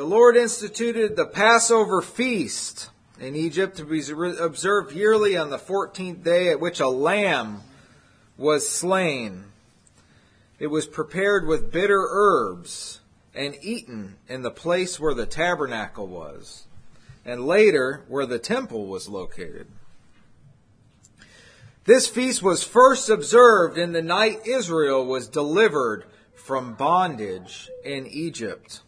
the Lord instituted the Passover feast in Egypt to be observed yearly on the 14th day at which a lamb was slain. It was prepared with bitter herbs and eaten in the place where the tabernacle was, and later where the temple was located. This feast was first observed in the night Israel was delivered from bondage in Egypt.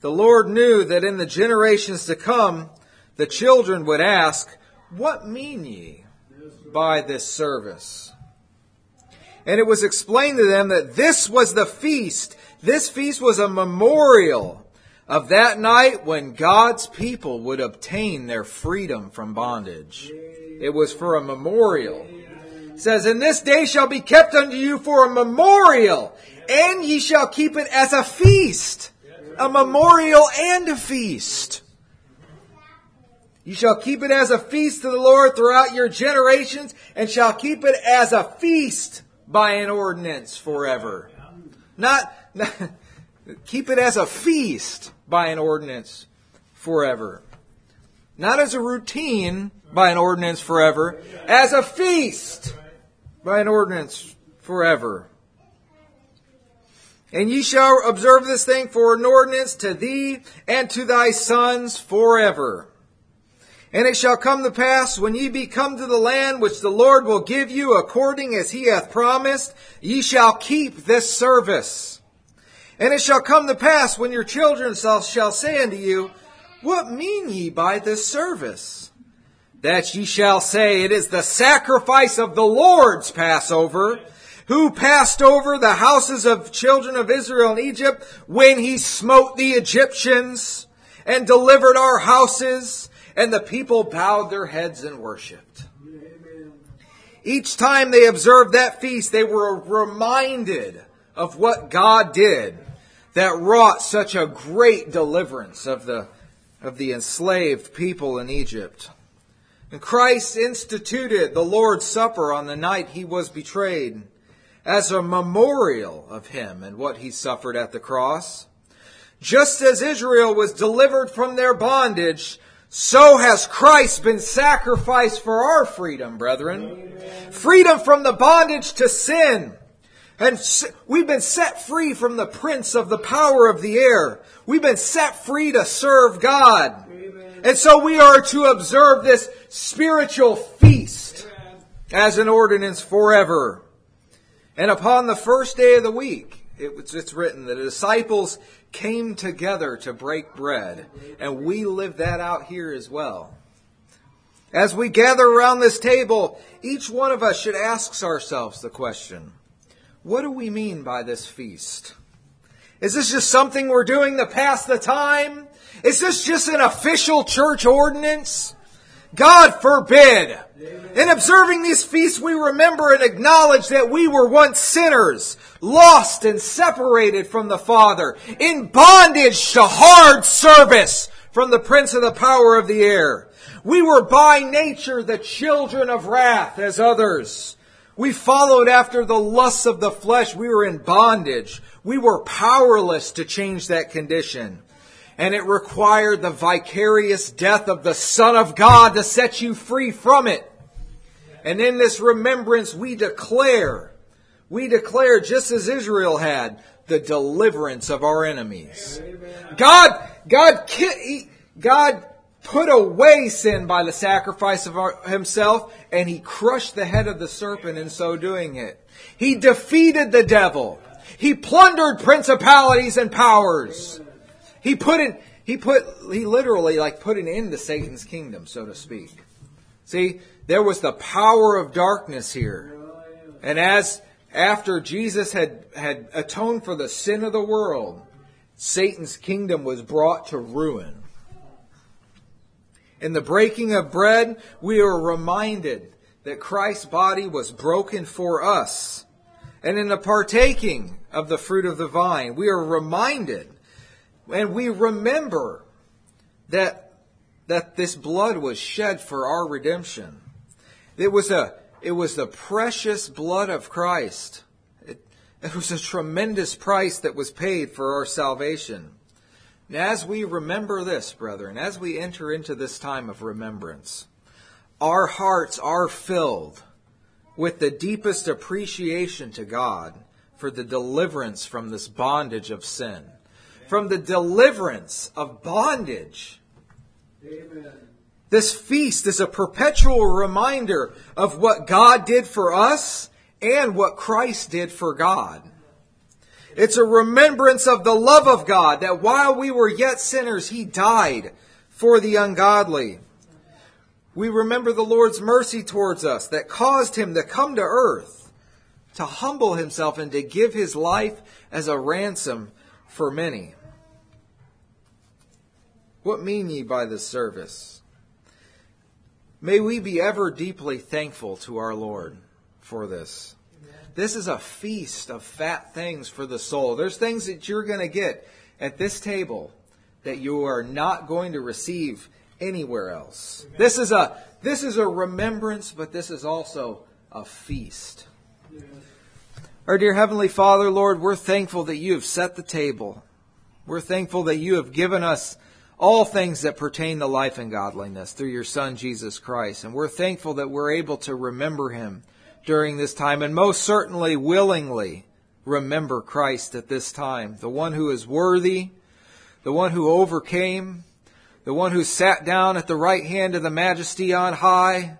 The Lord knew that in the generations to come, the children would ask, What mean ye by this service? And it was explained to them that this was the feast. This feast was a memorial of that night when God's people would obtain their freedom from bondage. It was for a memorial. It says, And this day shall be kept unto you for a memorial, and ye shall keep it as a feast. A memorial and a feast. You shall keep it as a feast to the Lord throughout your generations, and shall keep it as a feast by an ordinance forever. Not, not keep it as a feast by an ordinance forever. Not as a routine by an ordinance forever, as a feast by an ordinance forever. And ye shall observe this thing for an ordinance to thee and to thy sons forever. And it shall come to pass when ye be come to the land which the Lord will give you according as he hath promised, ye shall keep this service. And it shall come to pass when your children shall, say unto you, What mean ye by this service? That ye shall say, It is the sacrifice of the Lord's Passover, who passed over the houses of children of Israel in Egypt when he smote the Egyptians and delivered our houses and the people bowed their heads and worshiped. Each time they observed that feast, they were reminded of what God did that wrought such a great deliverance of the, of the enslaved people in Egypt. And Christ instituted the Lord's Supper on the night he was betrayed as a memorial of him and what he suffered at the cross. Just as Israel was delivered from their bondage, so has Christ been sacrificed for our freedom, brethren. Amen. Freedom from the bondage to sin. And we've been set free from the prince of the power of the air. We've been set free to serve God. Amen. And so we are to observe this spiritual feast Amen. as an ordinance forever. And upon the first day of the week, it was, it's written the disciples came together to break bread. And we live that out here as well. As we gather around this table, each one of us should ask ourselves the question, what do we mean by this feast? Is this just something we're doing to pass the time? Is this just an official church ordinance? God forbid. In observing these feasts, we remember and acknowledge that we were once sinners, lost and separated from the Father, in bondage to hard service from the prince of the power of the air. We were by nature the children of wrath as others. We followed after the lusts of the flesh. We were in bondage. We were powerless to change that condition and it required the vicarious death of the Son of God to set you free from it. And in this remembrance, we declare, we declare, just as Israel had, the deliverance of our enemies. God, God, God put away sin by the sacrifice of our, himself, and he crushed the head of the serpent in so doing it. He defeated the devil. He plundered principalities and powers. He put it, he put, he literally like put an end to Satan's kingdom, so to speak. See, there was the power of darkness here. And as, after Jesus had, had atoned for the sin of the world, Satan's kingdom was brought to ruin. In the breaking of bread, we are reminded that Christ's body was broken for us. And in the partaking of the fruit of the vine, we are reminded and we remember that, that this blood was shed for our redemption. It was a, it was the precious blood of Christ. It, it was a tremendous price that was paid for our salvation. And as we remember this, brethren, as we enter into this time of remembrance, our hearts are filled with the deepest appreciation to God for the deliverance from this bondage of sin, from the deliverance of bondage. Amen. This feast is a perpetual reminder of what God did for us and what Christ did for God. It's a remembrance of the love of God that while we were yet sinners, He died for the ungodly. We remember the Lord's mercy towards us that caused Him to come to earth, to humble Himself and to give His life as a ransom for many. What mean ye by this service? May we be ever deeply thankful to our Lord for this. This is a feast of fat things for the soul. There's things that you're going to get at this table that you are not going to receive anywhere else. Amen. This is a this is a remembrance, but this is also a feast. Our dear heavenly Father, Lord, we're thankful that you have set the table. We're thankful that you have given us all things that pertain to life and godliness through your Son Jesus Christ, and we're thankful that we're able to remember him during this time and most certainly willingly remember Christ at this time. The one who is worthy, the one who overcame, the one who sat down at the right hand of the majesty on high,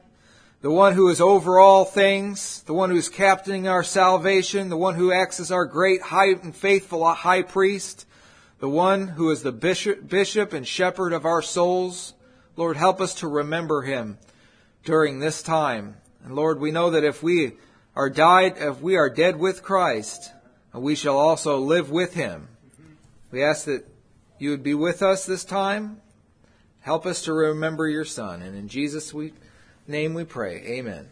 the one who is over all things, the one who is captaining our salvation, the one who acts as our great high and faithful high priest, the one who is the bishop, and shepherd of our souls. Lord, help us to remember him during this time and Lord, we know that if we are died, if we are dead with Christ, we shall also live with him. We ask that you would be with us this time. Help us to remember your Son. And in Jesus' name we pray. Amen.